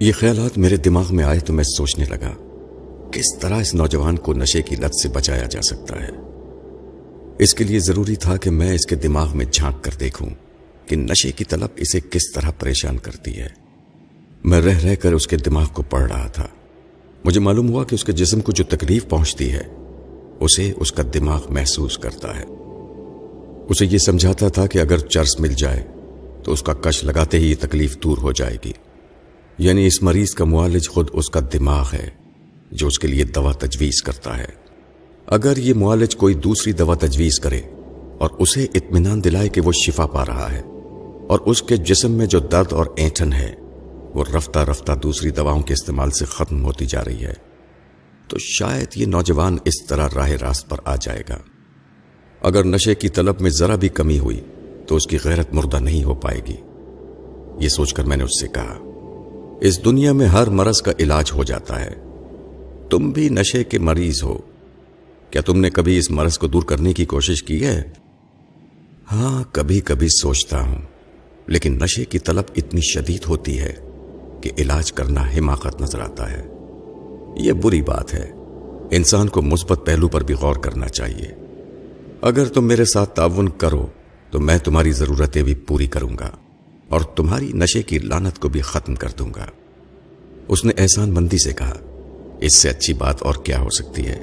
یہ خیالات میرے دماغ میں آئے تو میں سوچنے لگا، کس طرح اس نوجوان کو نشے کی لت سے بچایا جا سکتا ہے؟ اس کے لیے ضروری تھا کہ میں اس کے دماغ میں جھانک کر دیکھوں کہ نشے کی طلب اسے کس طرح پریشان کرتی ہے۔ میں رہ رہ کر اس کے دماغ کو پڑھ رہا تھا۔ مجھے معلوم ہوا کہ اس کے جسم کو جو تکلیف پہنچتی ہے، اسے اس کا دماغ محسوس کرتا ہے۔ اسے یہ سمجھاتا تھا کہ اگر چرس مل جائے تو اس کا کش لگاتے ہی یہ تکلیف دور ہو جائے گی۔ یعنی اس مریض کا معالج خود اس کا دماغ ہے جو اس کے لیے دوا تجویز کرتا ہے۔ اگر یہ معالج کوئی دوسری دوا تجویز کرے اور اسے اطمینان دلائے کہ وہ شفا پا رہا ہے اور اس کے جسم میں جو درد اور اینٹن ہے، وہ رفتہ رفتہ دوسری دواؤں کے استعمال سے ختم ہوتی جا رہی ہے، تو شاید یہ نوجوان اس طرح راہ راست پر آ جائے گا۔ اگر نشے کی طلب میں ذرا بھی کمی ہوئی، تو اس کی غیرت مردہ نہیں ہو پائے گی۔ یہ سوچ کر میں نے اس سے کہا۔ اس دنیا میں ہر مرض کا علاج ہو جاتا ہے۔ تم بھی نشے کے مریض ہو۔ کیا تم نے کبھی اس مرض کو دور کرنے کی کوشش کی ہے؟ ہاں کبھی کبھی سوچتا ہوں۔ لیکن نشے کی طلب اتنی شدید ہوتی ہے کہ علاج کرنا حماقت نظر آتا ہے۔ یہ بری بات ہے۔ انسان کو مثبت پہلو پر بھی غور کرنا چاہیے۔ اگر تم میرے ساتھ تعاون کرو، تو میں تمہاری ضرورتیں بھی پوری کروں گا۔ اور تمہاری نشے کی لانت کو بھی ختم کر دوں گا۔ اس نے احسان مندی سے کہا، اس سے اچھی بات اور کیا ہو سکتی ہے؟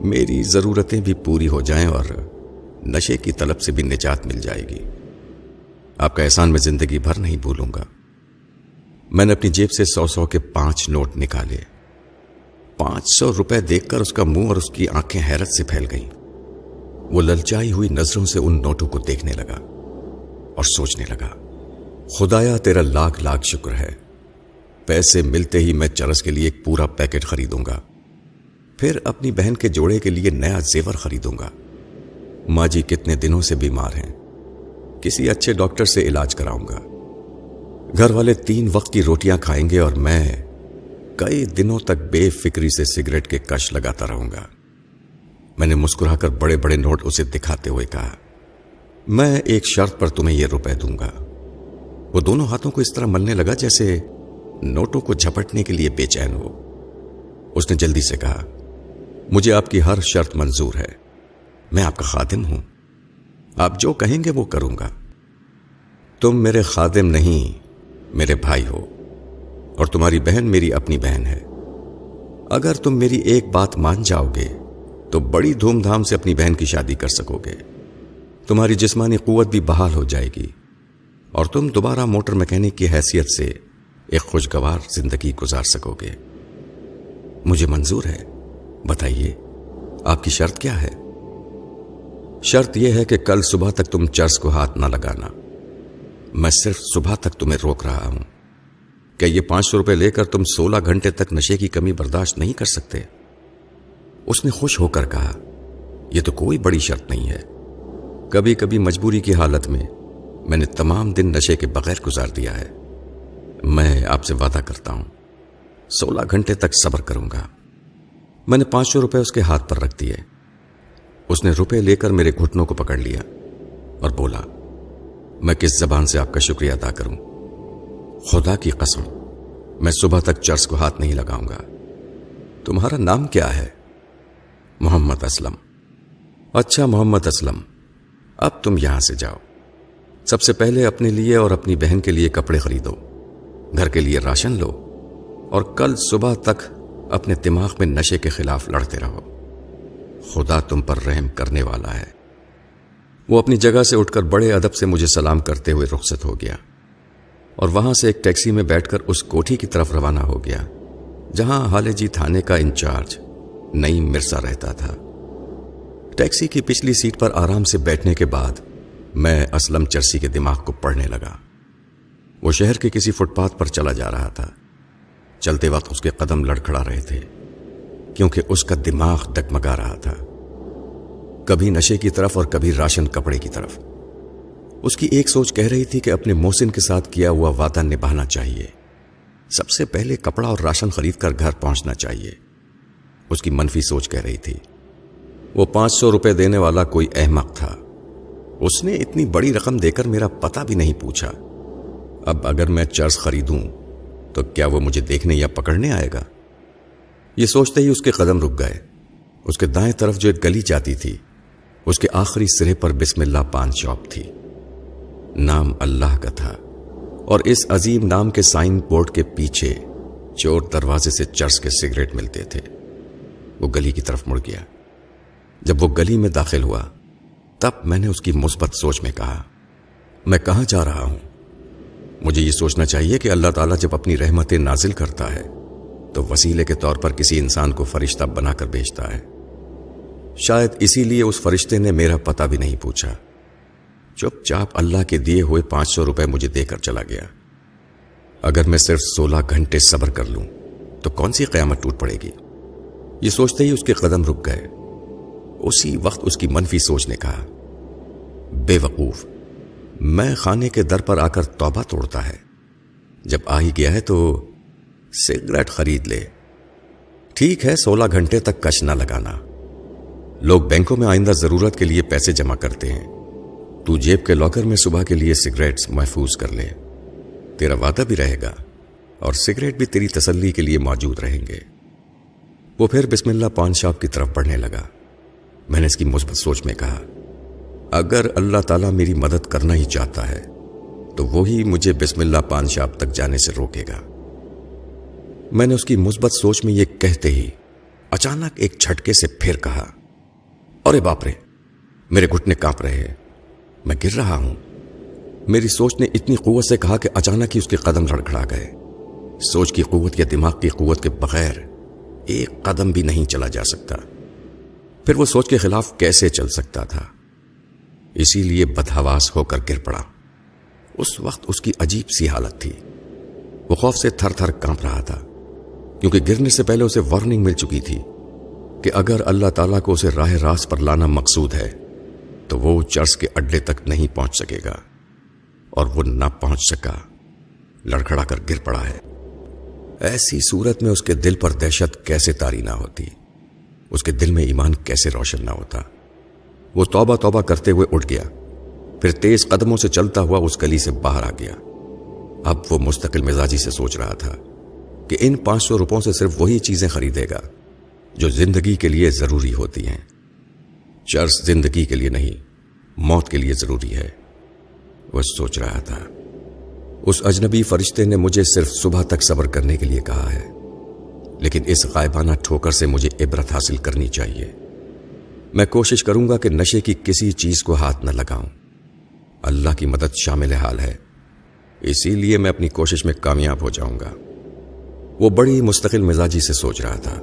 میری ضرورتیں بھی پوری ہو جائیں اور نشے کی طلب سے بھی نجات مل جائے گی۔ آپ کا احسان میں زندگی بھر نہیں بھولوں گا۔ میں نے اپنی جیب سے سو سو کے پانچ نوٹ نکالے۔ پانچ سو روپے دیکھ کر اس کا منہ اور اس کی آنکھیں حیرت سے پھیل گئیں۔ وہ للچائی ہوئی نظروں سے ان نوٹوں کو دیکھنے لگا اور سوچنے لگا۔ خدایا تیرا لاکھ لاکھ شکر ہے۔ پیسے ملتے ہی میں چرس کے لیے ایک پورا پیکٹ خریدوں گا۔ پھر اپنی بہن کے جوڑے کے لیے نیا زیور خریدوں گا۔ ماں جی کتنے دنوں سے بیمار ہیں۔ کسی اچھے ڈاکٹر سے علاج کراؤں گا۔ گھر والے تین وقت کی روٹیاں کھائیں گے اور میں کئی دنوں تک بے فکری سے سگریٹ کے کش لگاتا رہوں گا۔ میں نے مسکرا کر بڑے بڑے نوٹ اسے دکھاتے ہوئے کہا، میں ایک شرط پر تمہیں یہ روپے دوں گا۔ وہ دونوں ہاتھوں کو اس طرح ملنے لگا جیسے نوٹوں کو جھپٹنے کے لیے بے چین ہو۔ اس نے جلدی سے کہا، مجھے آپ کی ہر شرط منظور ہے۔ میں آپ کا خادم ہوں۔ آپ جو کہیں گے وہ کروں گا۔ تم میرے خادم نہیں، میرے بھائی ہو، اور تمہاری بہن میری اپنی بہن ہے۔ اگر تم میری ایک بات مان جاؤ گے، تو بڑی دھوم دھام سے اپنی بہن کی شادی کر سکو گے۔ تمہاری جسمانی قوت بھی بحال ہو جائے گی۔ اور تم دوبارہ موٹر میکینک کی حیثیت سے ایک خوشگوار زندگی گزار سکو گے۔ مجھے منظور ہے۔ بتائیے، آپ کی شرط کیا ہے؟ شرط یہ ہے کہ کل صبح تک تم چرس کو ہاتھ نہ لگانا۔ میں صرف صبح تک تمہیں روک رہا ہوں۔ کیا یہ پانچ سو روپے لے کر تم سولہ گھنٹے تک نشے کی کمی برداشت نہیں کر سکتے۔ اس نے خوش ہو کر کہا، یہ تو کوئی بڑی شرط نہیں ہے۔ کبھی کبھی مجبوری کی حالت میں میں نے تمام دن نشے کے بغیر گزار دیا ہے۔ میں آپ سے وعدہ کرتا ہوں، سولہ گھنٹے تک صبر کروں گا۔ میں نے پانچ سو روپے اس کے ہاتھ پر رکھ دیے۔ اس نے روپے لے کر میرے گھٹنوں کو پکڑ لیا اور بولا، میں کس زبان سے آپ کا شکریہ ادا کروں؟ خدا کی قسم، میں صبح تک چرس کو ہاتھ نہیں لگاؤں گا۔ تمہارا نام کیا ہے؟ محمد اسلم۔ اچھا محمد اسلم، اب تم یہاں سے جاؤ۔ سب سے پہلے اپنے لیے اور اپنی بہن کے لیے کپڑے خریدو، گھر کے لیے راشن لو، اور کل صبح تک اپنے دماغ میں نشے کے خلاف لڑتے رہو۔ خدا تم پر رحم کرنے والا ہے۔ وہ اپنی جگہ سے اٹھ کر بڑے ادب سے مجھے سلام کرتے ہوئے رخصت ہو گیا، اور وہاں سے ایک ٹیکسی میں بیٹھ کر اس کوٹھی کی طرف روانہ ہو گیا، جہاں حال جی تھانے کا انچارج نئی مرسا رہتا تھا۔ ٹیکسی کی پچھلی سیٹ پر آرام سے بیٹھنے کے بعد میں اسلم چرسی کے دماغ کو پڑھنے لگا۔ وہ شہر کے کسی فٹ پاتھ پر چلا جا رہا تھا۔ چلتے وقت اس کے قدم لڑکھڑا رہے تھے، کیونکہ اس کا دماغ ڈگمگا رہا تھا۔ کبھی نشے کی طرف اور کبھی راشن کپڑے کی طرف۔ اس کی ایک سوچ کہہ رہی تھی کہ اپنے محسن کے ساتھ کیا ہوا وعدہ نبھانا چاہیے۔ سب سے پہلے کپڑا اور راشن خرید کر گھر پہنچنا چاہیے۔ اس کی منفی سوچ کہہ رہی تھی۔ وہ پانچ سو روپے دینے والا کوئی احمق تھا۔ اس نے اتنی بڑی رقم دے کر میرا پتہ بھی نہیں پوچھا۔ اب اگر میں چرس خریدوں، تو کیا وہ مجھے دیکھنے یا پکڑنے آئے گا؟ یہ سوچتے ہی اس کے قدم رک گئے۔ اس کے دائیں طرف جو ایک گلی جاتی تھی، اس کے آخری سرے پر بسم اللہ پان شاپ تھی۔ نام اللہ کا تھا۔ اور اس عظیم نام کے سائن بورڈ کے پیچھے چور دروازے سے چرس کے سگریٹ ملتے تھے۔ وہ گلی کی طرف مڑ گیا۔ جب وہ گلی میں داخل ہوا تب میں نے اس کی مثبت سوچ میں کہا، میں کہاں جا رہا ہوں؟ مجھے یہ سوچنا چاہیے کہ اللہ تعالیٰ جب اپنی رحمتیں نازل کرتا ہے، تو وسیلے کے طور پر کسی انسان کو فرشتہ بنا کر بھیجتا ہے۔ شاید اسی لیے اس فرشتے نے میرا پتہ بھی نہیں پوچھا۔ چپ چاپ اللہ کے دیے ہوئے پانچ سو روپے مجھے دے کر چلا گیا۔ اگر میں صرف سولہ گھنٹے صبر کر لوں، تو کون سی قیامت ٹوٹ پڑے گی؟ یہ سوچتے ہی اس کے قدم رک گئے۔ اسی وقت اس کی منفی سوچ نے کہا، بے وقوف، میں خانے کے در پر آ کر توبہ توڑتا ہے۔ جب آ ہی گیا ہے تو سگریٹ خرید لے۔ ٹھیک ہے، سولہ گھنٹے تک کچھ نہ لگانا۔ لوگ بینکوں میں آئندہ ضرورت کے لیے پیسے جمع کرتے ہیں۔ تو جیب کے لاکر میں صبح کے لیے سگریٹس محفوظ کر لے۔ تیرا وعدہ بھی رہے گا اور سگریٹ بھی تیری تسلی کے لیے موجود رہیں گے۔ وہ پھر بسم اللہ پان شاپ کی طرف بڑھنے لگا۔ میں نے اس کی مثبت سوچ میں کہا، اگر اللہ تعالیٰ میری مدد کرنا ہی چاہتا ہے، تو وہی مجھے بسم اللہ پان شاپ تک جانے سے روکے گا۔ میں نے اس کی مثبت سوچ میں یہ کہتے ہی اچانک ایک جھٹکے سے پھر کہا اور باپرے میرے گھٹنے کانپ رہے ہیں، میں گر رہا ہوں۔ میری سوچ نے اتنی قوت سے کہا کہ اچانک ہی اس کے قدم لڑکھڑا گئے۔ سوچ کی قوت یا دماغ کی قوت کے بغیر ایک قدم بھی نہیں چلا جا سکتا۔ پھر وہ سوچ کے خلاف کیسے چل سکتا تھا؟ اسی لیے بدہواس ہو کر گر پڑا۔ اس وقت اس کی عجیب سی حالت تھی۔ وہ خوف سے تھر تھر کانپ رہا تھا، کیونکہ گرنے سے پہلے اسے وارننگ مل چکی تھی کہ اگر اللہ تعالیٰ کو اسے راہ راست پر لانا مقصود ہے، تو وہ چرس کے اڈے تک نہیں پہنچ سکے گا۔ اور وہ نہ پہنچ سکا۔ لڑکھڑا کر گر پڑا ہے۔ ایسی صورت میں اس کے دل پر دہشت کیسے تاری نہ ہوتی؟ اس کے دل میں ایمان کیسے روشن نہ ہوتا۔ وہ توبہ توبہ کرتے ہوئے اٹھ گیا۔ پھر تیز قدموں سے چلتا ہوا اس گلی سے باہر آ گیا۔ اب وہ مستقل مزاجی سے سوچ رہا تھا کہ ان پانچ سو روپوں سے صرف وہی چیزیں خریدے گا جو زندگی کے لیے ضروری ہوتی ہیں۔ چرس زندگی کے لیے نہیں، موت کے لیے ضروری ہے۔ وہ سوچ رہا تھا۔ اس اجنبی فرشتے نے مجھے صرف صبح تک صبر کرنے کے لیے کہا ہے۔ لیکن اس غائبانہ ٹھوکر سے مجھے عبرت حاصل کرنی چاہیے۔ میں کوشش کروں گا کہ نشے کی کسی چیز کو ہاتھ نہ لگاؤں۔ اللہ کی مدد شامل حال ہے۔ اسی لیے میں اپنی کوشش میں کامیاب ہو جاؤں گا۔ وہ بڑی مستقل مزاجی سے سوچ رہا تھا۔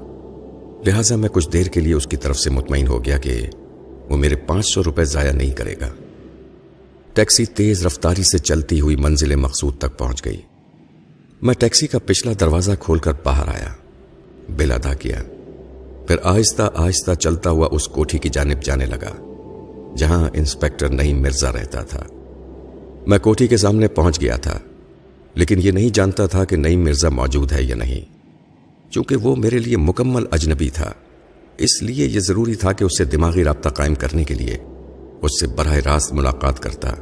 لہذا میں کچھ دیر کے لیے اس کی طرف سے مطمئن ہو گیا کہ وہ میرے پانچ سو روپے ضائع نہیں کرے گا۔ ٹیکسی تیز رفتاری سے چلتی ہوئی منزل مقصود تک پہنچ گئی۔ میں ٹیکسی کا پچھلا دروازہ کھول کر باہر آیا۔ بل ادا کیا۔ پھر آہستہ آہستہ چلتا ہوا اس کوٹھی کی جانب جانے لگا، جہاں انسپیکٹر نئی مرزا رہتا تھا۔ میں کوٹھی کے سامنے پہنچ گیا تھا، لیکن یہ نہیں جانتا تھا کہ نئی مرزا موجود ہے یا نہیں، چونکہ وہ میرے لیے مکمل اجنبی تھا۔ اس لیے یہ ضروری تھا کہ اس سے دماغی رابطہ قائم کرنے کے لیے اس سے براہ راست ملاقات کرتا،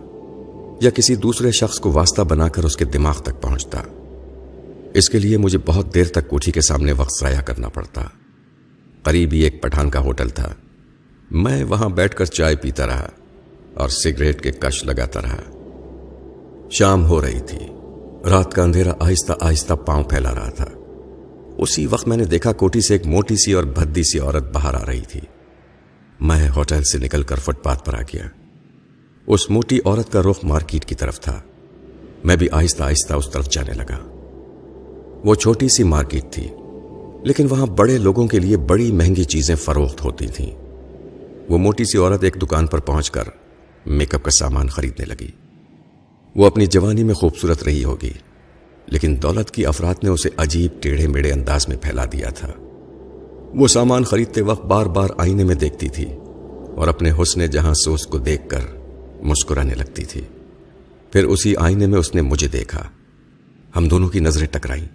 یا کسی دوسرے شخص کو واسطہ بنا کر اس کے دماغ تک پہنچتا۔ اس کے لیے مجھے بہت دیر تک کوٹھی کے سامنے وقت ضائع کرنا پڑتا۔ قریب ہی ایک پٹھان کا ہوٹل تھا۔ میں وہاں بیٹھ کر چائے پیتا رہا اور سگریٹ کے کش لگاتا رہا۔ شام ہو رہی تھی۔ رات کا اندھیرا آہستہ آہستہ پاؤں پھیلا رہا تھا۔ اسی وقت میں نے دیکھا کوٹھی سے ایک موٹی سی اور بھدی سی عورت باہر آ رہی تھی۔ میں ہوٹل سے نکل کر فٹ پاتھ پر آ گیا۔ اس موٹی عورت کا رخ مارکیٹ کی طرف تھا۔ میں بھی آہستہ آہستہ اس طرف جانے لگا۔ وہ چھوٹی سی مارکیٹ تھی، لیکن وہاں بڑے لوگوں کے لیے بڑی مہنگی چیزیں فروخت ہوتی تھیں۔ وہ موٹی سی عورت ایک دکان پر پہنچ کر میک اپ کا سامان خریدنے لگی۔ وہ اپنی جوانی میں خوبصورت رہی ہوگی، لیکن دولت کی افراد نے اسے عجیب ٹیڑھے میڑے انداز میں پھیلا دیا تھا۔ وہ سامان خریدتے وقت بار بار آئینے میں دیکھتی تھی اور اپنے حسن جہاں سوس کو دیکھ کر مسکرانے لگتی تھی۔ پھر اسی آئینے میں اس نے مجھے دیکھا۔ ہم دونوں کی نظریں ٹکرائیں۔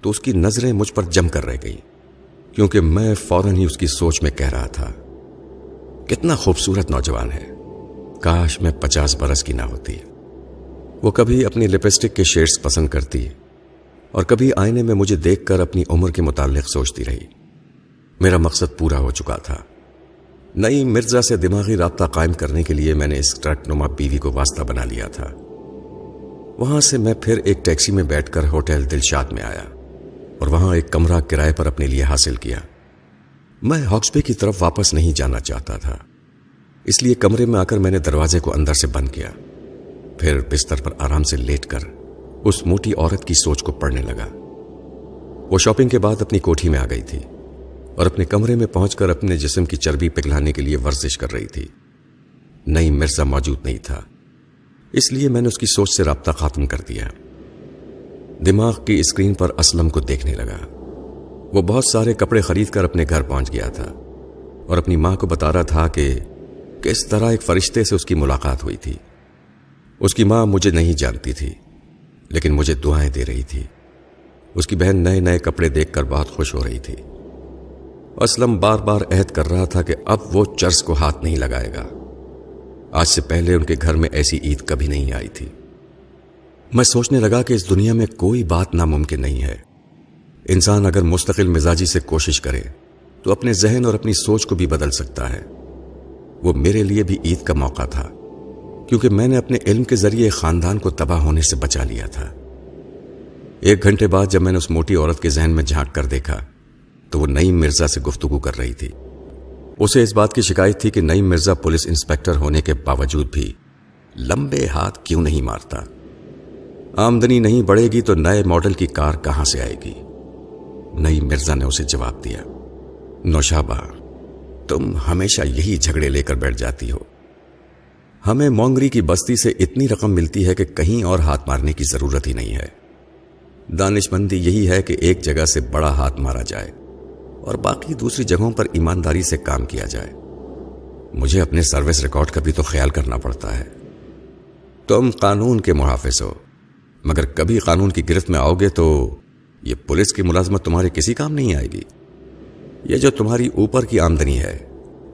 تو اس کی نظریں مجھ پر جم کر رہ گئی کیونکہ میں فوراً ہی اس کی سوچ میں کہہ رہا تھا، کتنا خوبصورت نوجوان ہے۔ کاش میں پچاس برس کی نہ ہوتی۔ وہ کبھی اپنی لپسٹک کے شیڈز پسند کرتی اور کبھی آئینے میں مجھے دیکھ کر اپنی عمر کے متعلق سوچتی رہی۔ میرا مقصد پورا ہو چکا تھا۔ نئی مرزا سے دماغی رابطہ قائم کرنے کے لیے میں نے اس ٹرک نما بیوی کو واسطہ بنا لیا تھا۔ وہاں سے میں پھر ایک ٹیکسی میں بیٹھ کر ہوٹل دلشاد میں آیا۔ اور وہاں ایک کمرہ کرائے پر اپنے لیے حاصل کیا۔ میں ہاکسبے کی طرف واپس نہیں جانا چاہتا تھا۔ اس لیے کمرے میں آ کر میں نے دروازے کو اندر سے بند کیا۔ پھر بستر پر آرام سے لیٹ کر اس موٹی عورت کی سوچ کو پڑھنے لگا۔ وہ شاپنگ کے بعد اپنی کوٹھی میں آ گئی تھی اور اپنے کمرے میں پہنچ کر اپنے جسم کی چربی پگلانے کے لیے ورزش کر رہی تھی۔ نئی مرزا موجود نہیں تھا۔ اس لیے میں نے اس کی سوچ سے رابطہ ختم کر دیا۔ دماغ کی اسکرین پر اسلم کو دیکھنے لگا۔ وہ بہت سارے کپڑے خرید کر اپنے گھر پہنچ گیا تھا اور اپنی ماں کو بتا رہا تھا کہ کس طرح ایک فرشتے سے اس کی ملاقات ہوئی تھی۔ اس کی ماں مجھے نہیں جانتی تھی، لیکن مجھے دعائیں دے رہی تھی۔ اس کی بہن نئے نئے کپڑے دیکھ کر بہت خوش ہو رہی تھی۔ اسلم بار بار عہد کر رہا تھا کہ اب وہ چرس کو ہاتھ نہیں لگائے گا۔ آج سے پہلے ان کے گھر میں ایسی عید کبھی نہیں آئی تھی۔ میں سوچنے لگا کہ اس دنیا میں کوئی بات ناممکن نہیں ہے۔ انسان اگر مستقل مزاجی سے کوشش کرے، تو اپنے ذہن اور اپنی سوچ کو بھی بدل سکتا ہے۔ وہ میرے لیے بھی عید کا موقع تھا، کیونکہ میں نے اپنے علم کے ذریعے خاندان کو تباہ ہونے سے بچا لیا تھا۔ ایک گھنٹے بعد جب میں نے اس موٹی عورت کے ذہن میں جھانک کر دیکھا، تو وہ نئی مرزا سے گفتگو کر رہی تھی۔ اسے اس بات کی شکایت تھی کہ نئی مرزا پولیس انسپیکٹر ہونے کے باوجود بھی لمبے ہاتھ کیوں نہیں مارتا۔ آمدنی نہیں بڑھے گی تو نئے ماڈل کی کار کہاں سے آئے گی؟ نئی مرزا نے اسے جواب دیا، نوشابہ، تم ہمیشہ یہی جھگڑے لے کر بیٹھ جاتی ہو۔ ہمیں مونگری کی بستی سے اتنی رقم ملتی ہے کہ کہیں اور ہاتھ مارنے کی ضرورت ہی نہیں ہے۔ دانش مندی یہی ہے کہ ایک جگہ سے بڑا ہاتھ مارا جائے اور باقی دوسری جگہوں پر ایمانداری سے کام کیا جائے۔ مجھے اپنے سروس ریکارڈ کا بھی تو خیال کرنا پڑتا ہے۔ تم قانون کے محافظ ہو۔ مگر کبھی قانون کی گرفت میں آؤ گے تو یہ پولیس کی ملازمت تمہارے کسی کام نہیں آئے گی۔ یہ جو تمہاری اوپر کی آمدنی ہے،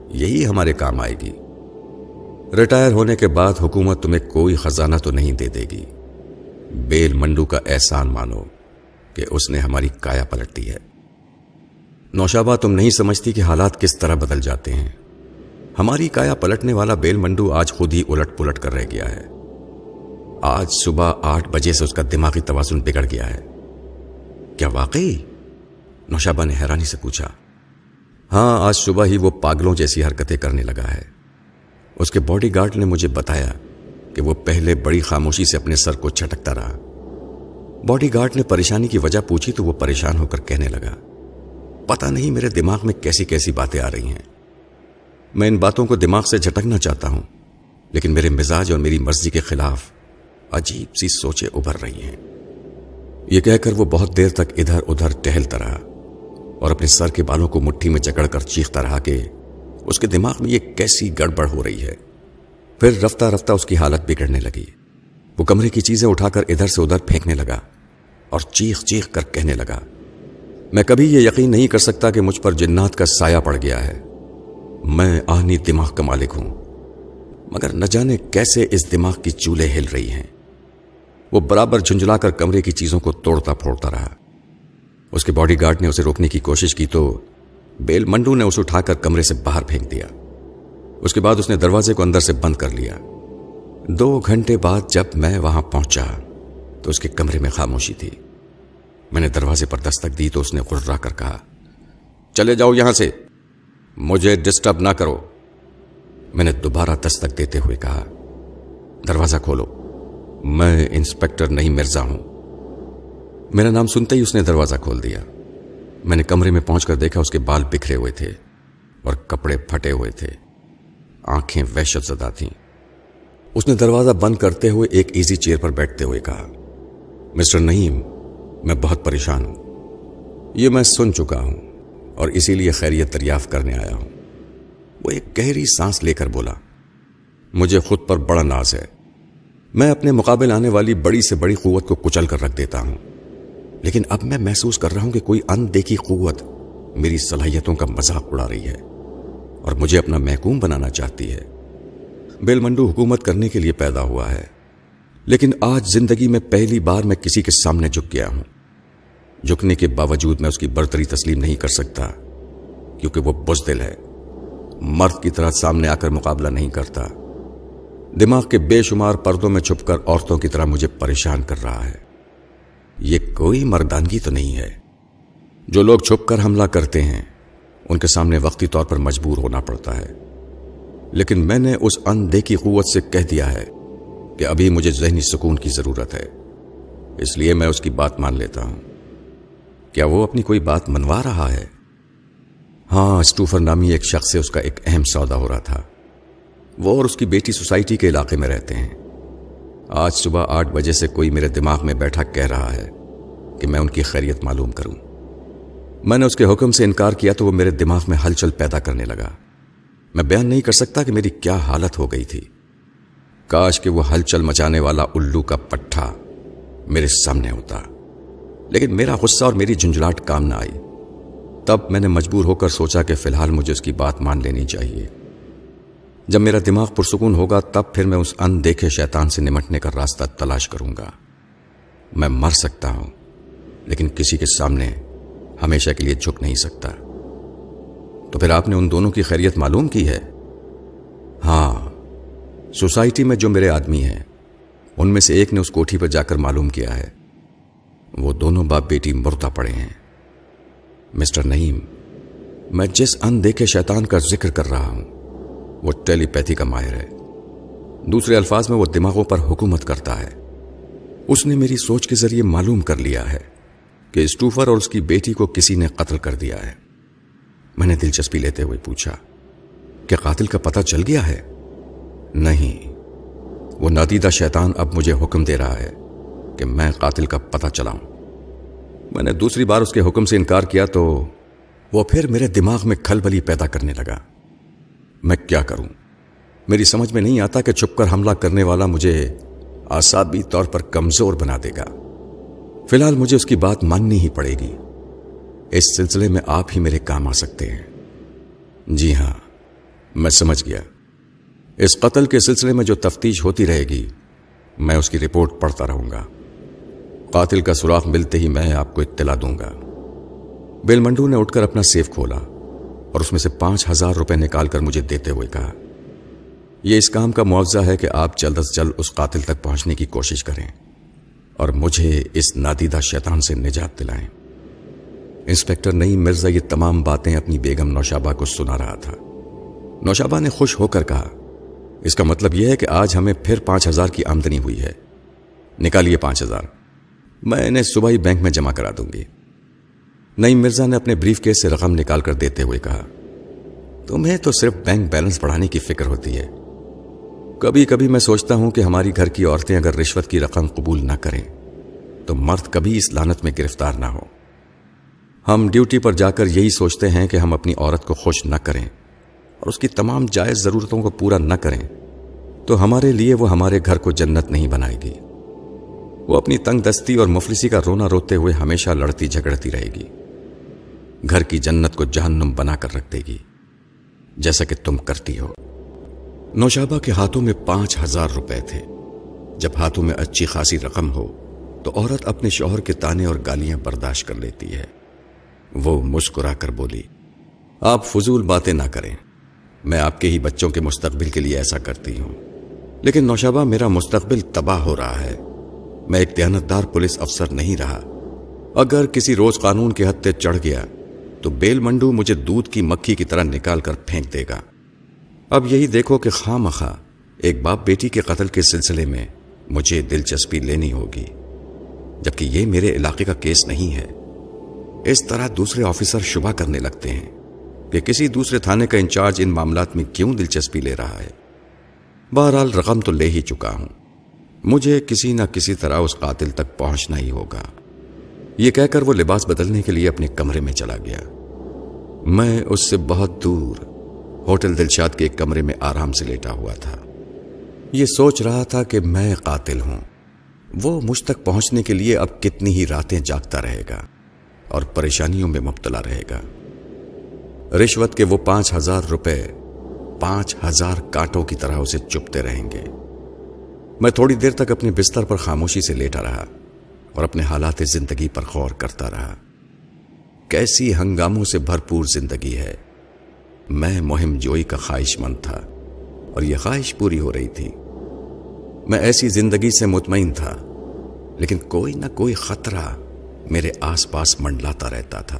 یہی ہمارے کام آئے گی۔ ریٹائر ہونے کے بعد حکومت تمہیں کوئی خزانہ تو نہیں دے دے گی۔ بیل منڈو کا احسان مانو کہ اس نے ہماری کایا پلٹ دی ہے۔ نوشابہ، تم نہیں سمجھتی کہ حالات کس طرح بدل جاتے ہیں۔ ہماری کایا پلٹنے والا بیل منڈو آج خود ہی الٹ پلٹ کر رہ گیا ہے۔ آج صبح آٹھ بجے سے اس کا دماغی توازن بگڑ گیا ہے۔ کیا واقعی؟ نوشابہ نے حیرانی سے پوچھا۔ ہاں آج صبح ہی وہ پاگلوں جیسی حرکتیں کرنے لگا ہے۔ اس کے باڈی گارڈ نے مجھے بتایا کہ وہ پہلے بڑی خاموشی سے اپنے سر کو چھٹکتا رہا۔ باڈی گارڈ نے پریشانی کی وجہ پوچھی تو وہ پریشان ہو کر کہنے لگا۔ پتا نہیں میرے دماغ میں کیسی کیسی باتیں آ رہی ہیں۔ میں ان باتوں کو دماغ سے جھٹکنا چاہتا ہوں، لیکن میرے مزاج اور میری مرضی کے خلاف عجیب سی سوچیں ابھر رہی ہیں۔ یہ کہہ کر وہ بہت دیر تک ادھر ادھر ٹہلتا رہا اور اپنے سر کے بالوں کو مٹھی میں جکڑ کر چیختا رہا کہ اس کے دماغ میں یہ کیسی گڑبڑ ہو رہی ہے۔ پھر رفتہ رفتہ اس کی حالت بگڑنے لگی۔ وہ کمرے کی چیزیں اٹھا کر ادھر سے ادھر پھینکنے لگا اور چیخ چیخ کر کہنے لگا، میں کبھی یہ یقین نہیں کر سکتا کہ مجھ پر جنات کا سایہ پڑ گیا ہے۔ میں آہنی دماغ کا مالک ہوں، مگر نہ جانے کیسے اس دماغ کی چولہے ہل رہی ہیں۔ وہ برابر جھنجلا کر کمرے کی چیزوں کو توڑتا پھوڑتا رہا۔ اس کے باڈی گارڈ نے اسے روکنے کی کوشش کی تو بیل منڈو نے اسے اٹھا کر کمرے سے باہر پھینک دیا۔ اس کے بعد اس نے دروازے کو اندر سے بند کر لیا۔ دو گھنٹے بعد جب میں وہاں پہنچا تو اس کے کمرے میں خاموشی تھی۔ میں نے دروازے پر دستک دی تو اس نے غرا کر کہا، چلے جاؤ یہاں سے، مجھے ڈسٹرب نہ کرو۔ میں نے دوبارہ دستک دیتے ہوئے کہا، دروازہ کھولو۔ میں انسپیکٹر نہیں مرزا ہوں۔ میرا نام سنتے ہی اس نے دروازہ کھول دیا۔ میں نے کمرے میں پہنچ کر دیکھا اس کے بال بکھرے ہوئے تھے اور کپڑے پھٹے ہوئے تھے۔ آنکھیں وحشت زدہ تھیں۔ اس نے دروازہ بند کرتے ہوئے ایک ایزی چیئر پر بیٹھتے ہوئے کہا، مسٹر نعیم، میں بہت پریشان ہوں۔ یہ میں سن چکا ہوں اور اسی لیے خیریت دریافت کرنے آیا ہوں۔ وہ ایک گہری سانس لے کر بولا، مجھے خود پر بڑا ناز ہے۔ میں اپنے مقابل آنے والی بڑی سے بڑی قوت کو کچل کر رکھ دیتا ہوں۔ لیکن اب میں محسوس کر رہا ہوں کہ کوئی ان دیکھی قوت میری صلاحیتوں کا مذاق اڑا رہی ہے اور مجھے اپنا محکوم بنانا چاہتی ہے۔ بیل منڈو حکومت کرنے کے لیے پیدا ہوا ہے، لیکن آج زندگی میں پہلی بار میں کسی کے سامنے جھک گیا ہوں۔ جھکنے کے باوجود میں اس کی برتری تسلیم نہیں کر سکتا، کیونکہ وہ بزدل ہے۔ مرد کی طرح سامنے آ کر مقابلہ نہیں کرتا۔ دماغ کے بے شمار پردوں میں چھپ کر عورتوں کی طرح مجھے پریشان کر رہا ہے۔ یہ کوئی مردانگی تو نہیں ہے۔ جو لوگ چھپ کر حملہ کرتے ہیں، ان کے سامنے وقتی طور پر مجبور ہونا پڑتا ہے۔ لیکن میں نے اس اندے کی قوت سے کہہ دیا ہے کہ ابھی مجھے ذہنی سکون کی ضرورت ہے۔ اس لیے میں اس کی بات مان لیتا ہوں۔ کیا وہ اپنی کوئی بات منوا رہا ہے؟ ہاں اسٹوفر نامی ایک شخص سے اس کا ایک اہم سودا ہو رہا تھا۔ وہ اور اس کی بیٹی سوسائٹی کے علاقے میں رہتے ہیں۔ آج صبح آٹھ بجے سے کوئی میرے دماغ میں بیٹھا کہہ رہا ہے کہ میں ان کی خیریت معلوم کروں۔ میں نے اس کے حکم سے انکار کیا تو وہ میرے دماغ میں ہلچل پیدا کرنے لگا۔ میں بیان نہیں کر سکتا کہ میری کیا حالت ہو گئی تھی۔ کاش کہ وہ ہلچل مچانے والا الو کا پٹھا میرے سامنے ہوتا۔ لیکن میرا غصہ اور میری جھنجھلاٹ کام نہ آئی۔ تب میں نے مجبور ہو کر سوچا کہ فی الحال مجھے اس کی بات مان لینی چاہیے۔ جب میرا دماغ پرسکون ہوگا تب پھر میں اس ان دیکھے شیطان سے نمٹنے کا راستہ تلاش کروں گا۔ میں مر سکتا ہوں، لیکن کسی کے سامنے ہمیشہ کے لیے جھک نہیں سکتا۔ تو پھر آپ نے ان دونوں کی خیریت معلوم کی ہے؟ ہاں سوسائٹی میں جو میرے آدمی ہیں، ان میں سے ایک نے اس کوٹھی پر جا کر معلوم کیا ہے۔ وہ دونوں باپ بیٹی مردہ پڑے ہیں۔ مسٹر نعیم، میں جس ان دیکھے شیطان کا ذکر کر رہا ہوں وہ ٹیلی پیتھی کا ماہر ہے۔ دوسرے الفاظ میں وہ دماغوں پر حکومت کرتا ہے۔ اس نے میری سوچ کے ذریعے معلوم کر لیا ہے کہ اسٹوفر اور اس کی بیٹی کو کسی نے قتل کر دیا ہے۔ میں نے دلچسپی لیتے ہوئے پوچھا کہ قاتل کا پتہ چل گیا ہے؟ نہیں۔ وہ نادیدہ شیطان اب مجھے حکم دے رہا ہے کہ میں قاتل کا پتہ چلاؤں۔ میں نے دوسری بار اس کے حکم سے انکار کیا تو وہ پھر میرے دماغ میں کھل بلی پیدا کرنے لگا۔ میں کیا کروں؟ میری سمجھ میں نہیں آتا کہ چھپ کر حملہ کرنے والا مجھے آسابی طور پر کمزور بنا دے گا۔ فی الحال مجھے اس کی بات ماننی ہی پڑے گی۔ اس سلسلے میں آپ ہی میرے کام آ سکتے ہیں۔ جی ہاں میں سمجھ گیا۔ اس قتل کے سلسلے میں جو تفتیش ہوتی رہے گی، میں اس کی رپورٹ پڑھتا رہوں گا۔ قاتل کا سوراخ ملتے ہی میں آپ کو اطلاع دوں گا۔ بیل منڈو نے اٹھ کر اپنا سیف کھولا۔ اور اس میں سے پانچ ہزار روپے نکال کر مجھے دیتے ہوئے کہا، یہ اس کام کا معاوضہ ہے کہ آپ جلد از جلد اس قاتل تک پہنچنے کی کوشش کریں اور مجھے اس نادیدہ شیطان سے نجات دلائیں۔ انسپیکٹر نئی مرزا یہ تمام باتیں اپنی بیگم نوشابہ کو سنا رہا تھا۔ نوشابہ نے خوش ہو کر کہا، اس کا مطلب یہ ہے کہ آج ہمیں پھر پانچ ہزار کی آمدنی ہوئی ہے۔ نکالیے پانچ ہزار۔ میں انہیں صبح ہی بینک میں جمع کرا دوں گی۔ نئی مرزا نے اپنے بریف کیس سے رقم نکال کر دیتے ہوئے کہا، تمہیں تو صرف بینک بیلنس بڑھانے کی فکر ہوتی ہے۔ کبھی کبھی میں سوچتا ہوں کہ ہماری گھر کی عورتیں اگر رشوت کی رقم قبول نہ کریں، تو مرد کبھی اس لانت میں گرفتار نہ ہو۔ ہم ڈیوٹی پر جا کر یہی سوچتے ہیں کہ ہم اپنی عورت کو خوش نہ کریں اور اس کی تمام جائز ضرورتوں کو پورا نہ کریں، تو ہمارے لیے وہ ہمارے گھر کو جنت نہیں بنائے گی۔ وہ اپنی تنگ دستی اور مفلسی کا رونا روتے ہوئے ہمیشہ لڑتی جھگڑتی رہے گی۔ گھر کی جنت کو جہنم بنا کر رکھ دے گی، جیسا کہ تم کرتی ہو۔ نوشابہ کے ہاتھوں میں پانچ ہزار روپے تھے۔ جب ہاتھوں میں اچھی خاصی رقم ہو، تو عورت اپنے شوہر کے تانے اور گالیاں برداشت کر لیتی ہے۔ وہ مسکرا کر بولی، آپ فضول باتیں نہ کریں۔ میں آپ کے ہی بچوں کے مستقبل کے لیے ایسا کرتی ہوں۔ لیکن نوشابہ، میرا مستقبل تباہ ہو رہا ہے۔ میں ایک دیانتدار پولیس افسر نہیں رہا۔ اگر کسی روز قانون کے ہتھے چڑھ گیا تو بیل منڈو مجھے دودھ کی مکھی کی طرح نکال کر پھینک دے گا۔ اب یہی دیکھو کہ خواہ مخواہ ایک باپ بیٹی کے قتل کے سلسلے میں مجھے دلچسپی لینی ہوگی، جبکہ یہ میرے علاقے کا کیس نہیں ہے۔ اس طرح دوسرے آفیسر شبہ کرنے لگتے ہیں کہ کسی دوسرے تھانے کا انچارج ان معاملات میں کیوں دلچسپی لے رہا ہے۔ بہرحال رقم تو لے ہی چکا ہوں۔ مجھے کسی نہ کسی طرح اس قاتل تک پہنچنا ہی ہوگا۔ یہ کہہ کر وہ لباس بدلنے کے لیے اپنے کمرے میں چلا گیا۔ میں اس سے بہت دور ہوٹل دلشاد کے ایک کمرے میں آرام سے لیٹا ہوا تھا۔ یہ سوچ رہا تھا کہ میں قاتل ہوں۔ وہ مجھ تک پہنچنے کے لیے اب کتنی ہی راتیں جاگتا رہے گا اور پریشانیوں میں مبتلا رہے گا۔ رشوت کے وہ پانچ ہزار روپے پانچ ہزار کانٹوں کی طرح اسے چپتے رہیں گے۔ میں تھوڑی دیر تک اپنے بستر پر خاموشی سے لیٹا رہا اور اپنے حالات زندگی پر غور کرتا رہا۔ کیسی ہنگاموں سے بھرپور زندگی ہے۔ میں مہم جوئی کا خواہش مند تھا اور یہ خواہش پوری ہو رہی تھی۔ میں ایسی زندگی سے مطمئن تھا، لیکن کوئی نہ کوئی خطرہ میرے آس پاس منڈلاتا رہتا تھا۔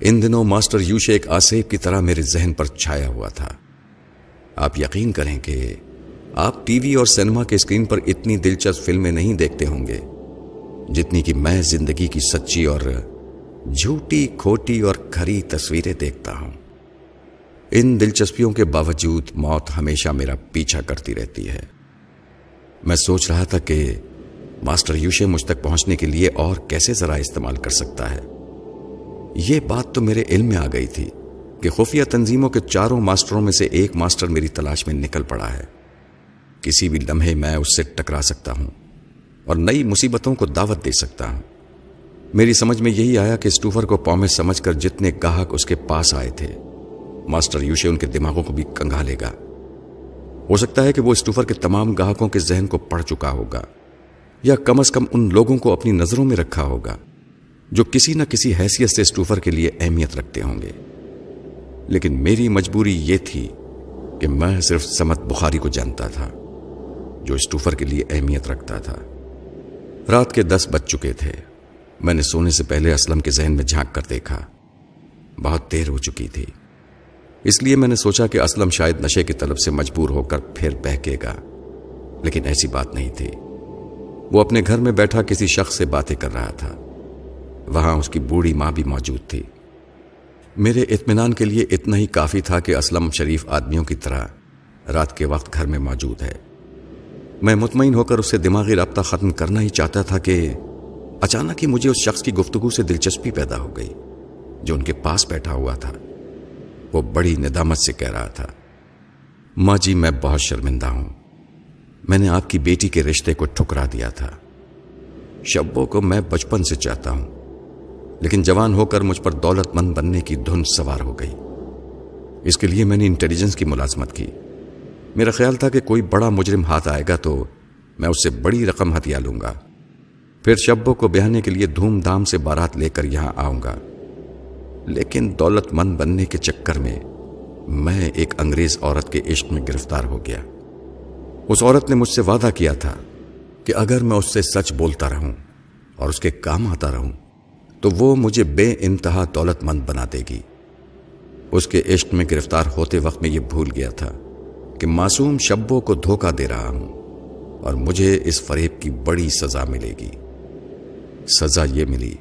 ان دنوں ماسٹر یوشے ایک آسیب کی طرح میرے ذہن پر چھایا ہوا تھا۔ آپ یقین کریں کہ آپ ٹی وی اور سینما کے اسکرین پر اتنی دلچسپ فلمیں نہیں دیکھتے ہوں گے، جتنی کہ میں زندگی کی سچی اور جھوٹی، کھوٹی اور کھری تصویریں دیکھتا ہوں۔ ان دلچسپیوں کے باوجود موت ہمیشہ میرا پیچھا کرتی رہتی ہے۔ میں سوچ رہا تھا کہ ماسٹر یوشے مجھ تک پہنچنے کے لیے اور کیسے ذرا استعمال کر سکتا ہے۔ یہ بات تو میرے علم میں آ گئی تھی کہ خفیہ تنظیموں کے چاروں ماسٹروں میں سے ایک ماسٹر میری تلاش میں نکل پڑا ہے۔ کسی بھی لمحے میں اس سے ٹکرا سکتا ہوں اور نئی مصیبتوں کو دعوت دے سکتا ہوں۔ میری سمجھ میں یہی آیا کہ اسٹوفر کو پومے سمجھ کر جتنے گاہک اس کے پاس آئے تھے، ماسٹر یوشے ان کے دماغوں کو بھی کنگا لے گا۔ ہو سکتا ہے کہ وہ اسٹوفر کے تمام گاہکوں کے ذہن کو پڑھ چکا ہوگا، یا کم از کم ان لوگوں کو اپنی نظروں میں رکھا ہوگا، جو کسی نہ کسی حیثیت سے اسٹوفر کے لیے اہمیت رکھتے ہوں گے۔ لیکن میری مجبوری یہ تھی کہ میں صرف سمت بخاری کو جانتا تھا، جو اسٹوفر کے لیے اہمیت رکھتا تھا۔ رات کے دس بج چکے تھے۔ میں نے سونے سے پہلے اسلم کے ذہن میں جھانک کر دیکھا۔ بہت دیر ہو چکی تھی۔ اس لیے میں نے سوچا کہ اسلم شاید نشے کی طلب سے مجبور ہو کر پھر بہکے گا۔ لیکن ایسی بات نہیں تھی۔ وہ اپنے گھر میں بیٹھا کسی شخص سے باتیں کر رہا تھا۔ وہاں اس کی بوڑھی ماں بھی موجود تھی۔ میرے اطمینان کے لیے اتنا ہی کافی تھا کہ اسلم شریف آدمیوں کی طرح رات کے وقت گھر میں موجود ہے۔ میں مطمئن ہو کر اس سے دماغی رابطہ ختم کرنا ہی چاہتا تھا کہ اچانک ہی مجھے اس شخص کی گفتگو سے دلچسپی پیدا ہو گئی، جو ان کے پاس بیٹھا ہوا تھا۔ وہ بڑی ندامت سے کہہ رہا تھا، ماں جی میں بہت شرمندہ ہوں۔ میں نے آپ کی بیٹی کے رشتے کو ٹھکرا دیا تھا۔ شبوں کو میں بچپن سے چاہتا ہوں، لیکن جوان ہو کر مجھ پر دولت مند بننے کی دھن سوار ہو گئی۔ اس کے لیے میں نے انٹیلیجنس کی ملازمت کی۔ میرا خیال تھا کہ کوئی بڑا مجرم ہاتھ آئے گا تو میں اس سے بڑی رقم ہتھیا لوں گا۔ پھر شبوں کو بہانے کے لیے دھوم دھام سے بارات لے کر یہاں آؤں گا۔ لیکن دولت مند بننے کے چکر میں میں ایک انگریز عورت کے عشق میں گرفتار ہو گیا۔ اس عورت نے مجھ سے وعدہ کیا تھا کہ اگر میں اس سے سچ بولتا رہوں اور اس کے کام آتا رہوں تو وہ مجھے بے انتہا دولت مند بنا دے گی۔ اس کے عشق میں گرفتار ہوتے وقت میں یہ بھول گیا تھا کہ معصوم شبوں کو دھوکہ دے رہا ہوں اور مجھے اس فریب کی بڑی سزا ملے گی۔ سزا یہ ملی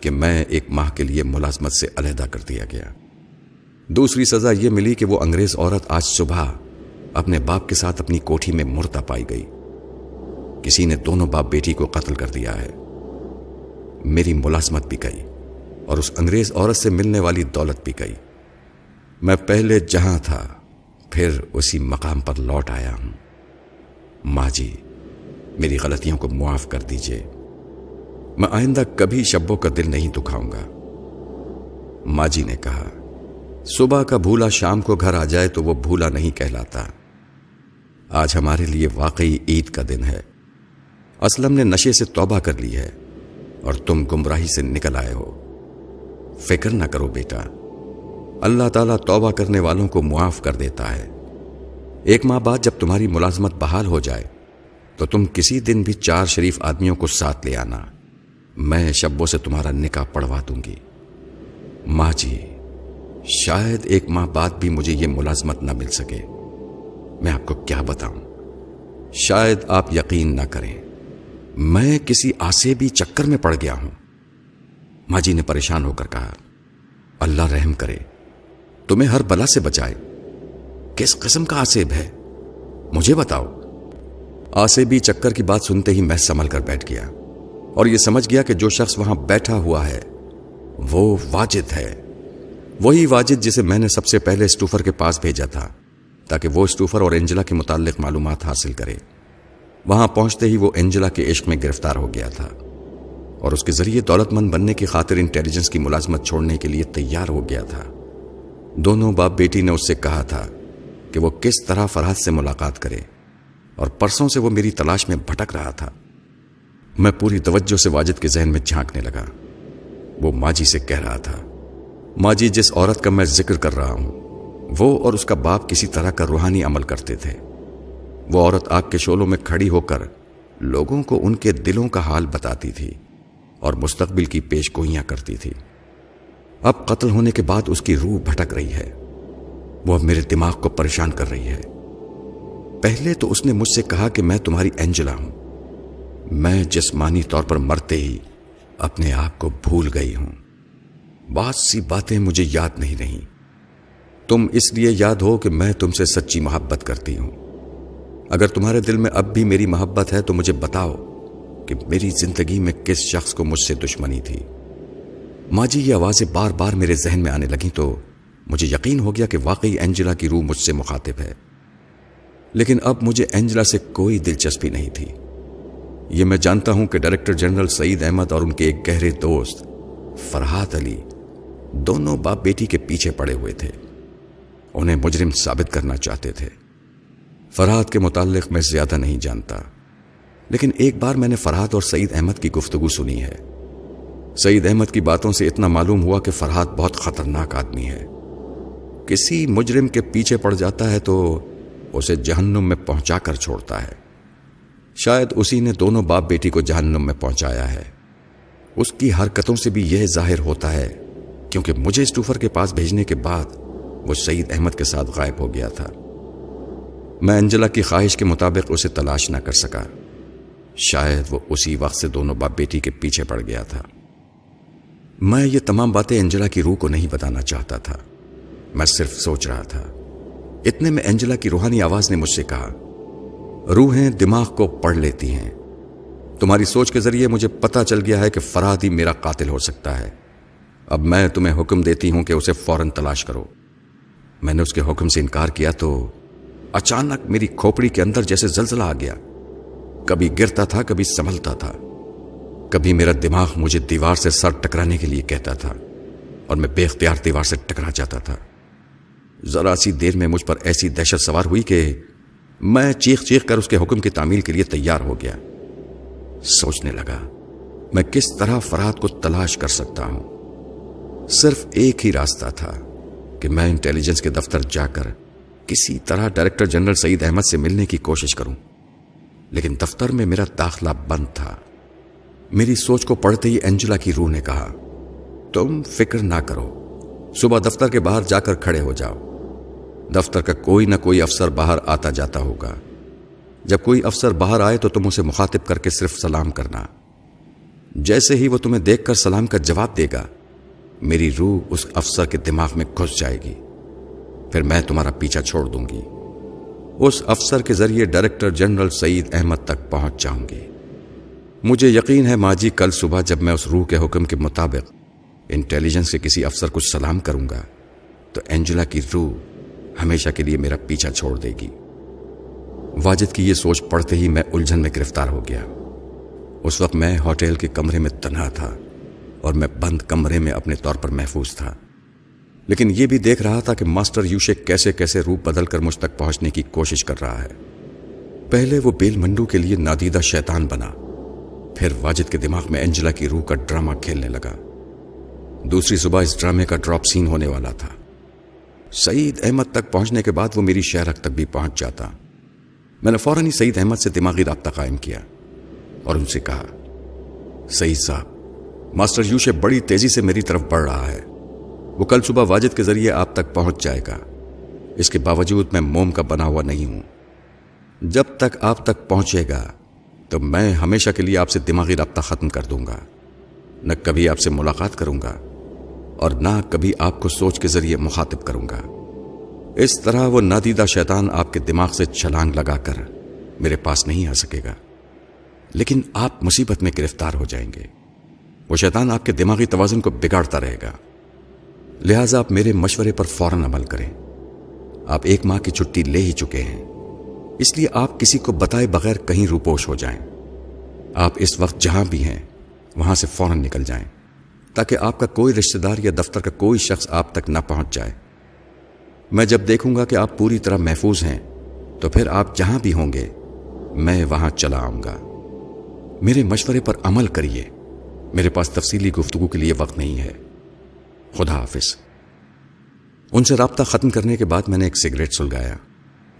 کہ میں ایک ماہ کے لیے ملازمت سے علیحدہ کر دیا گیا۔ دوسری سزا یہ ملی کہ وہ انگریز عورت آج صبح اپنے باپ کے ساتھ اپنی کوٹھی میں مردہ پائی گئی۔ کسی نے دونوں باپ بیٹی کو قتل کر دیا ہے۔ میری ملازمت بھی گئی اور اس انگریز عورت سے ملنے والی دولت بھی گئی۔ میں پہلے جہاں تھا، پھر اسی مقام پر لوٹ آیا ہوں۔ ماں جی میری غلطیوں کو معاف کر دیجیے۔ میں آئندہ کبھی شبوں کا دل نہیں دکھاؤں گا۔ ماں جی نے کہا، صبح کا بھولا شام کو گھر آ جائے تو وہ بھولا نہیں کہلاتا۔ آج ہمارے لیے واقعی عید کا دن ہے۔ اسلم نے نشے سے توبہ کر لی ہے اور تم گمراہی سے نکل آئے ہو۔ فکر نہ کرو بیٹا۔ اللہ تعالیٰ توبہ کرنے والوں کو معاف کر دیتا ہے۔ ایک ماہ بعد جب تمہاری ملازمت بحال ہو جائے، تو تم کسی دن بھی چار شریف آدمیوں کو ساتھ لے آنا۔ میں شبوں سے تمہارا نکاح پڑھوا دوں گی۔ ماں جی شاید ایک ماہ بعد بھی مجھے یہ ملازمت نہ مل سکے۔ میں آپ کو کیا بتاؤں؟ شاید آپ یقین نہ کریں۔ میں کسی آسے بھی چکر میں پڑ گیا ہوں۔ ماں جی نے پریشان ہو کر کہا، اللہ رحم کرے، تمہیں ہر بلا سے بچائے۔ کس قسم کا آسیب ہے؟ مجھے بتاؤ۔ آسے بھی چکر کی بات سنتے ہی میں سنبھل کر بیٹھ گیا۔ اور یہ سمجھ گیا کہ جو شخص وہاں بیٹھا ہوا ہے، وہ واجد ہے۔ وہی واجد جسے میں نے سب سے پہلے اسٹوفر کے پاس بھیجا تھا، تاکہ وہ اسٹوفر اور انجلا کے متعلق معلومات حاصل کرے۔ وہاں پہنچتے ہی وہ انجلا کے عشق میں گرفتار ہو گیا تھا۔ اور اس کے ذریعے دولت مند بننے کی خاطر انٹیلیجنس کی ملازمت چھوڑنے کے لیے تیار ہو گیا تھا۔ دونوں باپ بیٹی نے اس سے کہا تھا کہ وہ کس طرح فرحت سے ملاقات کرے۔ اور پرسوں سے وہ میری تلاش میں بھٹک رہا تھا۔ میں پوری توجہ سے واجد کے ذہن میں جھانکنے لگا۔ وہ ماجی سے کہہ رہا تھا، ماجی جس عورت کا میں ذکر کر رہا ہوں، وہ اور اس کا باپ کسی طرح کا روحانی عمل کرتے تھے۔ وہ عورت آگ کے شولوں میں کھڑی ہو کر لوگوں کو ان کے دلوں کا حال بتاتی تھی اور مستقبل کی پیش گوئیاں کرتی تھی۔ اب قتل ہونے کے بعد اس کی روح بھٹک رہی ہے۔ وہ اب میرے دماغ کو پریشان کر رہی ہے۔ پہلے تو اس نے مجھ سے کہا کہ میں تمہاری اینجلا ہوں۔ میں جسمانی طور پر مرتے ہی اپنے آپ کو بھول گئی ہوں۔ بہت سی باتیں مجھے یاد نہیں رہی تم اس لیے یاد ہو کہ میں تم سے سچی محبت کرتی ہوں۔ اگر تمہارے دل میں اب بھی میری محبت ہے تو مجھے بتاؤ کہ میری زندگی میں کس شخص کو مجھ سے دشمنی تھی۔ ماں جی یہ آوازیں بار بار میرے ذہن میں آنے لگیں تو مجھے یقین ہو گیا کہ واقعی اینجلا کی روح مجھ سے مخاطب ہے۔ لیکن اب مجھے اینجلا سے کوئی دلچسپی نہیں تھی۔ یہ میں جانتا ہوں کہ ڈائریکٹر جنرل سعید احمد اور ان کے ایک گہرے دوست فرحات علی دونوں باپ بیٹی کے پیچھے پڑے ہوئے تھے۔ انہیں مجرم ثابت کرنا چاہتے تھے۔ فرحات کے متعلق میں زیادہ نہیں جانتا۔ لیکن ایک بار میں نے فرحات اور سعید احمد کی گفتگو سنی ہے۔ سعید احمد کی باتوں سے اتنا معلوم ہوا کہ فرحات بہت خطرناک آدمی ہے۔ کسی مجرم کے پیچھے پڑ جاتا ہے تو اسے جہنم میں پہنچا کر چھوڑتا ہے۔ شاید اسی نے دونوں باپ بیٹی کو جہنم میں پہنچایا ہے۔ اس کی حرکتوں سے بھی یہ ظاہر ہوتا ہے، کیونکہ مجھے اسٹوفر کے پاس بھیجنے کے بعد وہ سعید احمد کے ساتھ غائب ہو گیا تھا۔ میں انجلا کی خواہش کے مطابق اسے تلاش نہ کر سکا۔ شاید وہ اسی وقت سے دونوں باپ بیٹی کے پیچھے پڑ گیا تھا۔ میں یہ تمام باتیں انجلا کی روح کو نہیں بتانا چاہتا تھا۔ میں صرف سوچ رہا تھا۔ اتنے میں انجلا کی روحانی آواز نے مجھ سے کہا روحیں دماغ کو پڑھ لیتی ہیں۔ تمہاری سوچ کے ذریعے مجھے پتا چل گیا ہے کہ فراد ہی میرا قاتل ہو سکتا ہے۔ اب میں تمہیں حکم دیتی ہوں کہ اسے فوراً تلاش کرو۔ میں نے اس کے حکم سے انکار کیا تو اچانک میری کھوپڑی کے اندر جیسے زلزلہ آ گیا۔ کبھی گرتا تھا، کبھی سنبھلتا تھا۔ کبھی میرا دماغ مجھے دیوار سے سر ٹکرانے کے لیے کہتا تھا اور میں بے اختیار دیوار سے ٹکرا جاتا تھا۔ ذرا سی دیر میں مجھ پر ایسی دہشت سوار ہوئی کہ میں چیخ چیخ کر اس کے حکم کی تعمیل کے لیے تیار ہو گیا۔ سوچنے لگا، میں کس طرح فراد کو تلاش کر سکتا ہوں۔ صرف ایک ہی راستہ تھا کہ میں انٹیلیجنس کے دفتر جا کر کسی طرح ڈائریکٹر جنرل سعید احمد سے ملنے کی کوشش کروں۔ لیکن دفتر میں میرا داخلہ بند تھا۔ میری سوچ کو پڑھتے ہی اینجلا کی روح نے کہا، تم فکر نہ کرو، صبح دفتر کے باہر جا کر کھڑے ہو جاؤ۔ دفتر کا کوئی نہ کوئی افسر باہر آتا جاتا ہوگا۔ جب کوئی افسر باہر آئے تو تم اسے مخاطب کر کے صرف سلام کرنا۔ جیسے ہی وہ تمہیں دیکھ کر سلام کا جواب دے گا، میری روح اس افسر کے دماغ میں گھس جائے گی۔ پھر میں تمہارا پیچھا چھوڑ دوں گی۔ اس افسر کے ذریعے ڈائریکٹر جنرل سعید احمد تک پہنچ جاؤں گی۔ مجھے یقین ہے ماجی کل صبح جب میں اس روح کے حکم کے مطابق انٹیلیجنس کے کسی افسر کو سلام کروں گا، تو اینجلا کی روح ہمیشہ کے لیے میرا پیچھا چھوڑ دے گی۔ واجد کی یہ سوچ پڑھتے ہی میں الجھن میں گرفتار ہو گیا۔ اس وقت میں ہوٹل کے کمرے میں تنہا تھا اور میں بند کمرے میں اپنے طور پر محفوظ تھا۔ لیکن یہ بھی دیکھ رہا تھا کہ ماسٹر یوشے کیسے کیسے روپ بدل کر مجھ تک پہنچنے کی کوشش کر رہا ہے۔ پہلے وہ بیل منڈو کے لیے نادیدہ شیطان بنا۔ پھر واجد کے دماغ میں انجلا کی روح کا ڈرامہ کھیلنے لگا۔ دوسری صبح اس ڈرامے کا ڈراپ سین ہونے والا تھا۔ سعید احمد تک پہنچنے کے بعد وہ میری شہرک تک بھی پہنچ جاتا۔ میں نے فوراً ہی سعید احمد سے دماغی رابطہ قائم کیا اور ان سے کہا، سعید صاحب، ماسٹر یوشے بڑی تیزی سے میری طرف بڑھ رہا ہے۔ وہ کل صبح واجد کے ذریعے آپ تک پہنچ جائے گا۔ اس کے باوجود میں موم کا بنا ہوا نہیں ہوں۔ جب تک آپ تک پہنچے گا، تو میں ہمیشہ کے لیے آپ سے دماغی رابطہ ختم کر دوں گا۔ نہ کبھی آپ سے ملاقات کروں گا۔ اور نہ کبھی آپ کو سوچ کے ذریعے مخاطب کروں گا۔ اس طرح وہ نادیدہ شیطان آپ کے دماغ سے چھلانگ لگا کر میرے پاس نہیں آ سکے گا۔ لیکن آپ مصیبت میں گرفتار ہو جائیں گے۔ وہ شیطان آپ کے دماغی توازن کو بگاڑتا رہے گا۔ لہذا آپ میرے مشورے پر فوراً عمل کریں۔ آپ ایک ماہ کی چھٹی لے ہی چکے ہیں۔ اس لیے آپ کسی کو بتائے بغیر کہیں روپوش ہو جائیں۔ آپ اس وقت جہاں بھی ہیں، وہاں سے فوراً نکل جائیں۔ تاکہ آپ کا کوئی رشتہ دار یا دفتر کا کوئی شخص آپ تک نہ پہنچ جائے۔ میں جب دیکھوں گا کہ آپ پوری طرح محفوظ ہیں، تو پھر آپ جہاں بھی ہوں گے، میں وہاں چلا آؤں گا۔ میرے مشورے پر عمل کریے۔ میرے پاس تفصیلی گفتگو کے لیے وقت نہیں ہے۔ خدا حافظ۔ ان سے رابطہ ختم کرنے کے بعد میں نے ایک سگریٹ سلگایا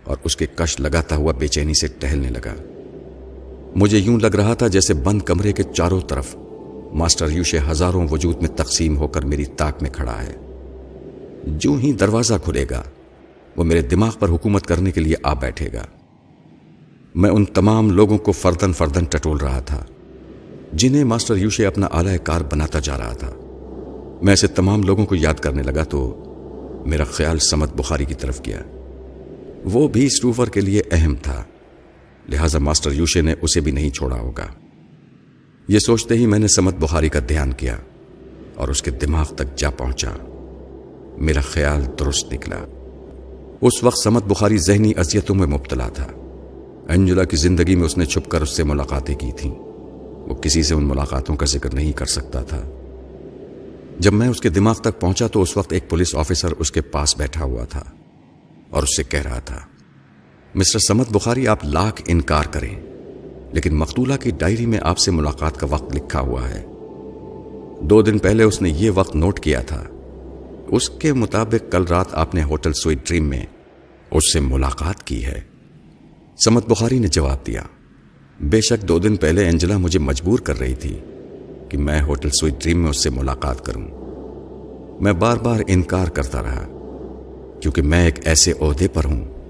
اور اس کے کش لگاتا ہوا بے چینی سے ٹہلنے لگا۔ مجھے یوں لگ رہا تھا جیسے بند کمرے کے چاروں طرف ماسٹر یوشے ہزاروں وجود میں تقسیم ہو کر میری تاک میں کھڑا ہے۔ جو ہی دروازہ کھلے گا، وہ میرے دماغ پر حکومت کرنے کے لیے آ بیٹھے گا۔ میں ان تمام لوگوں کو فردن فردن ٹٹول رہا تھا، جنہیں ماسٹر یوشے اپنا اعلی کار بناتا جا رہا تھا۔ میں ایسے تمام لوگوں کو یاد کرنے لگا تو میرا خیال سمت بخاری کی طرف گیا۔ وہ بھی اسٹوفر کے لیے اہم تھا، لہذا ماسٹر یوشے نے اسے بھی نہیں چھوڑا ہوگا۔ یہ سوچتے ہی میں نے سمت بخاری کا دھیان کیا اور اس کے دماغ تک جا پہنچا۔ میرا خیال درست نکلا۔ اس وقت سمت بخاری ذہنی اذیتوں میں مبتلا تھا۔ انجلا کی زندگی میں اس نے چھپ کر اس سے ملاقاتیں کی تھیں۔ وہ کسی سے ان ملاقاتوں کا ذکر نہیں کر سکتا تھا۔ جب میں اس کے دماغ تک پہنچا تو اس وقت ایک پولیس آفیسر اس کے پاس بیٹھا ہوا تھا اور اس سے کہہ رہا تھا، مسٹر سمت بخاری، آپ لاکھ انکار کریں۔ لیکن مقتولہ کی ڈائری میں آپ سے ملاقات کا وقت لکھا ہوا ہے۔ دو دن پہلے اس نے یہ وقت نوٹ کیا تھا۔ اس کے مطابق کل رات آپ نے ہوٹل سویٹ ڈریم میں اس سے ملاقات کی ہے۔ سمت بخاری نے جواب دیا۔ بے شک دو دن پہلے انجلا مجھے مجبور کر رہی تھی کہ میں ہوٹل سویٹ ڈریم میں اس سے ملاقات کروں۔ میں بار بار انکار کرتا رہا، کیونکہ میں ایک ایسے عہدے پر ہوں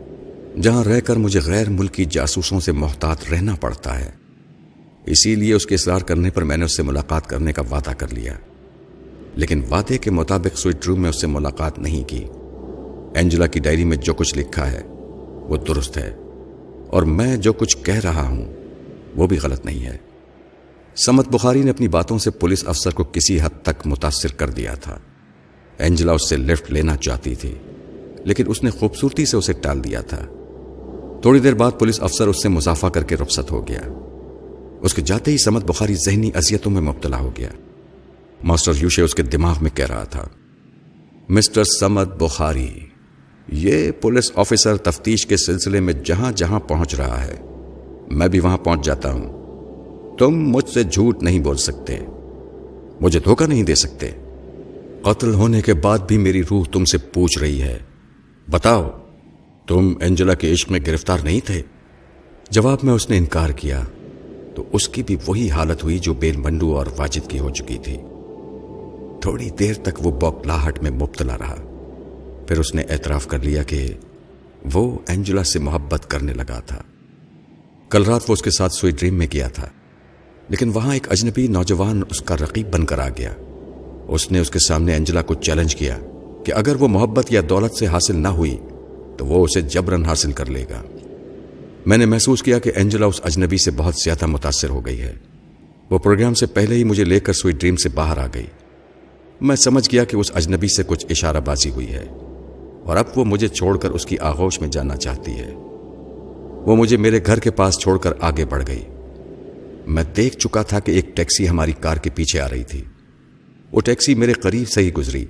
جہاں رہ کر مجھے غیر ملکی جاسوسوں سے محتاط رہنا پڑتا ہے۔ اسی لیے اس کے اصرار کرنے پر میں نے اس سے ملاقات کرنے کا وعدہ کر لیا۔ لیکن وعدے کے مطابق سویٹ روم میں اس سے ملاقات نہیں کی۔ اینجلا کی ڈائری میں جو کچھ لکھا ہے، وہ درست ہے۔ اور میں جو کچھ کہہ رہا ہوں، وہ بھی غلط نہیں ہے۔ سمت بخاری نے اپنی باتوں سے پولیس افسر کو کسی حد تک متاثر کر دیا تھا۔ اینجلا اس سے لفٹ لینا چاہتی تھی، لیکن اس نے خوبصورتی سے اسے ٹال دیا تھا۔ تھوڑی دیر بعد پولیس افسر اس سے مسافہ کر کے رخصت ہو گیا۔ اس کے جاتے ہی سمت بخاری ذہنی اذیتوں میں مبتلا ہو گیا۔ ماسٹر یوشے اس کے دماغ میں کہہ رہا تھا، مسٹر سمت بخاری، یہ پولیس آفیسر تفتیش کے سلسلے میں جہاں جہاں پہنچ رہا ہے۔ میں بھی وہاں پہنچ جاتا ہوں۔ تم مجھ سے جھوٹ نہیں بول سکتے۔ مجھے دھوکہ نہیں دے سکتے۔ قتل ہونے کے بعد بھی میری روح تم سے پوچھ رہی ہے۔ بتاؤ تم اینجلا کے عشق میں گرفتار نہیں تھے؟ جواب میں اس نے انکار کیا۔ تو اس کی بھی وہی حالت ہوئی جو بین بنڈو اور واجد کی ہو چکی تھی۔ تھوڑی دیر تک وہ بوکلاہٹ میں مبتلا رہا۔ پھر اس نے اعتراف کر لیا کہ وہ اینجلا سے محبت کرنے لگا تھا۔ کل رات وہ اس کے ساتھ سوئی ڈریم میں گیا تھا۔ لیکن وہاں ایک اجنبی نوجوان اس کا رقیب بن کر آ گیا۔ اس نے اس کے سامنے اینجلا کو چیلنج کیا کہ اگر وہ محبت یا دولت سے حاصل نہ ہوئی تو وہ اسے جبرن حاصل کر لے گا۔ میں نے محسوس کیا کہ اینجلا اس اجنبی سے بہت زیادہ متاثر ہو گئی ہے۔ وہ پروگرام سے پہلے ہی مجھے لے کر سوئی ڈریم سے باہر آ گئی۔ میں سمجھ گیا کہ اس اجنبی سے کچھ اشارہ بازی ہوئی ہے۔ اور اب وہ مجھے چھوڑ کر اس کی آغوش میں جانا چاہتی ہے۔ وہ مجھے میرے گھر کے پاس چھوڑ کر آگے بڑھ گئی۔ میں دیکھ چکا تھا کہ ایک ٹیکسی ہماری کار کے پیچھے آ رہی تھی۔ وہ ٹیکسی میرے قریب سے ہی گزری۔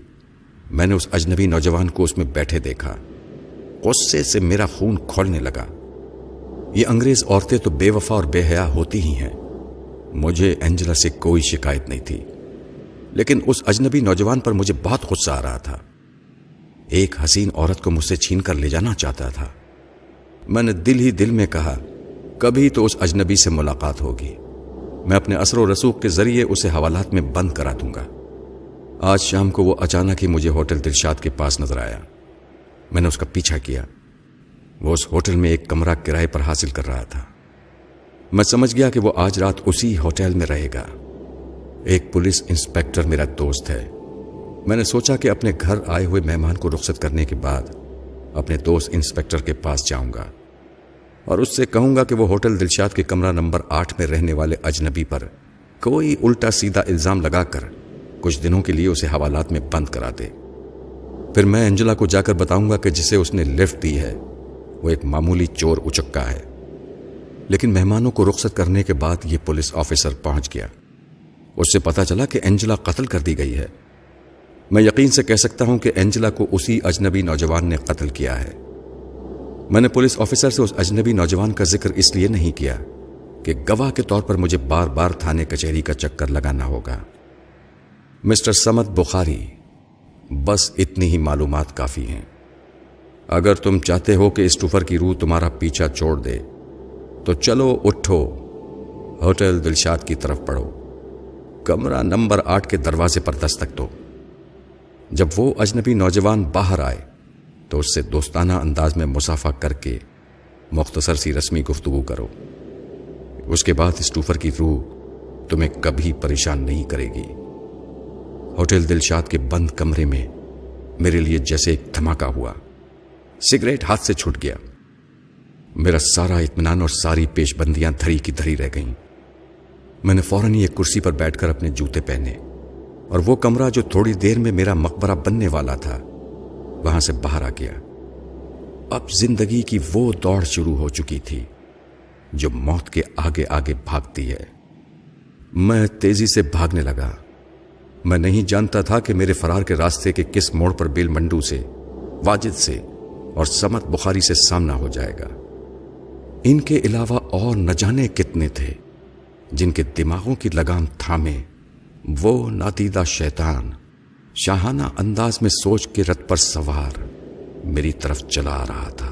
میں نے اس اجنبی نوجوان کو اس میں بیٹھے دیکھا۔ غصے سے میرا خون کھولنے لگا۔ یہ انگریز عورتیں تو بے وفا اور بے حیا ہوتی ہی ہیں۔ مجھے اینجلا سے کوئی شکایت نہیں تھی۔ لیکن اس اجنبی نوجوان پر مجھے بہت غصہ آ رہا تھا۔ ایک حسین عورت کو مجھ سے چھین کر لے جانا چاہتا تھا۔ میں نے دل ہی دل میں کہا، کبھی تو اس اجنبی سے ملاقات ہوگی۔ میں اپنے اثر و رسوخ کے ذریعے اسے حوالات میں بند کرا دوں گا۔ آج شام کو وہ اچانک ہی مجھے ہوٹل دلشاد کے پاس نظر آیا۔ میں نے اس کا پیچھا کیا۔ وہ اس ہوٹل میں ایک کمرہ کرائے پر حاصل کر رہا تھا۔ میں سمجھ گیا کہ وہ آج رات اسی ہوٹل میں رہے گا۔ ایک پولیس انسپیکٹر میرا دوست ہے۔ میں نے سوچا کہ اپنے گھر آئے ہوئے مہمان کو رخصت کرنے کے بعد اپنے دوست انسپیکٹر کے پاس جاؤں گا اور اس سے کہوں گا کہ وہ ہوٹل دلشاد کے کمرہ نمبر آٹھ میں رہنے والے اجنبی پر کوئی الٹا سیدھا الزام لگا کر کچھ دنوں کے لیے اسے حوالات میں بند کرا دے۔ پھر میں انجلا کو جا کر بتاؤں گا کہ جسے اس نے لفٹ دی ہے، وہ ایک معمولی چور اچکا ہے۔ لیکن مہمانوں کو رخصت کرنے کے بعد یہ پولیس آفیسر پہنچ گیا۔ اس سے پتا چلا کہ انجلا قتل کر دی گئی ہے۔ میں یقین سے کہہ سکتا ہوں کہ انجلا کو اسی اجنبی نوجوان نے قتل کیا ہے۔ میں نے پولیس آفیسر سے اس اجنبی نوجوان کا ذکر اس لیے نہیں کیا کہ گواہ کے طور پر مجھے بار بار تھانے کچہری کا چکر لگانا ہوگا۔ مسٹر سمت بخاری بس اتنی ہی معلومات کافی ہیں۔ اگر تم چاہتے ہو کہ اسٹوفر کی روح تمہارا پیچھا چھوڑ دے، تو چلو اٹھو، ہوٹل دلشاد کی طرف پڑھو۔ کمرہ نمبر آٹھ کے دروازے پر دستک دو۔ جب وہ اجنبی نوجوان باہر آئے، تو اس سے دوستانہ انداز میں مسافہ کر کے مختصر سی رسمی گفتگو کرو۔ اس کے بعد اسٹوفر کی روح تمہیں کبھی پریشان نہیں کرے گی۔ ہوٹل دلشاد کے بند کمرے میں میرے لیے جیسے ایک دھماکہ ہوا۔ سگریٹ ہاتھ سے چھوٹ گیا۔ میرا سارا اطمینان اور ساری پیش بندیاں دھری کی دھری رہ گئیں۔ میں نے فوراً ایک کرسی پر بیٹھ کر اپنے جوتے پہنے اور وہ کمرہ جو تھوڑی دیر میں میرا مقبرہ بننے والا تھا، وہاں سے باہر آ گیا۔ اب زندگی کی وہ دوڑ شروع ہو چکی تھی جو موت کے آگے آگے بھاگتی ہے۔ میں تیزی سے بھاگنے لگا۔ میں نہیں جانتا تھا کہ میرے فرار کے راستے کے کس موڑ پر بیل منڈو سے، واجد سے اور سمت بخاری سے سامنا ہو جائے گا۔ ان کے علاوہ اور نہ جانے کتنے تھے جن کے دماغوں کی لگام تھامے۔ وہ نادیدہ شیطان، شاہانہ انداز میں سوچ کے رت پر سوار میری طرف چلا آ رہا تھا۔